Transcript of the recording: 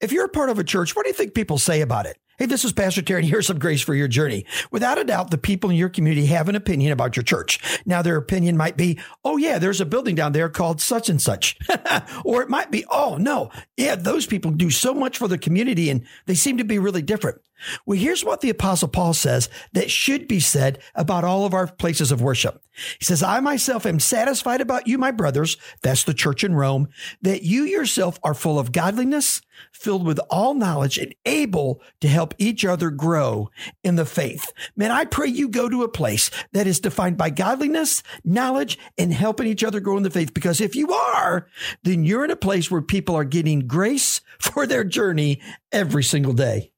if you're a part of a church, what do you think people say about it? Hey, this is Pastor Terry, and here's some grace for your journey. Without a doubt, the people in your community have an opinion about your church. Now, their opinion might be, oh, yeah, there's a building down there called such and such. or it might be, oh, no, yeah, those people do so much for the community and they seem to be really different. Well, here's what the apostle Paul says that should be said about all of our places of worship. He says, I myself am satisfied about you, my brothers. That's the church in Rome, that you yourself are full of godliness, filled with all knowledge and able to help each other grow in the faith. Man, I pray you go to a place that is defined by godliness, knowledge, and helping each other grow in the faith. Because if you are, then you're in a place where people are getting grace for their journey every single day.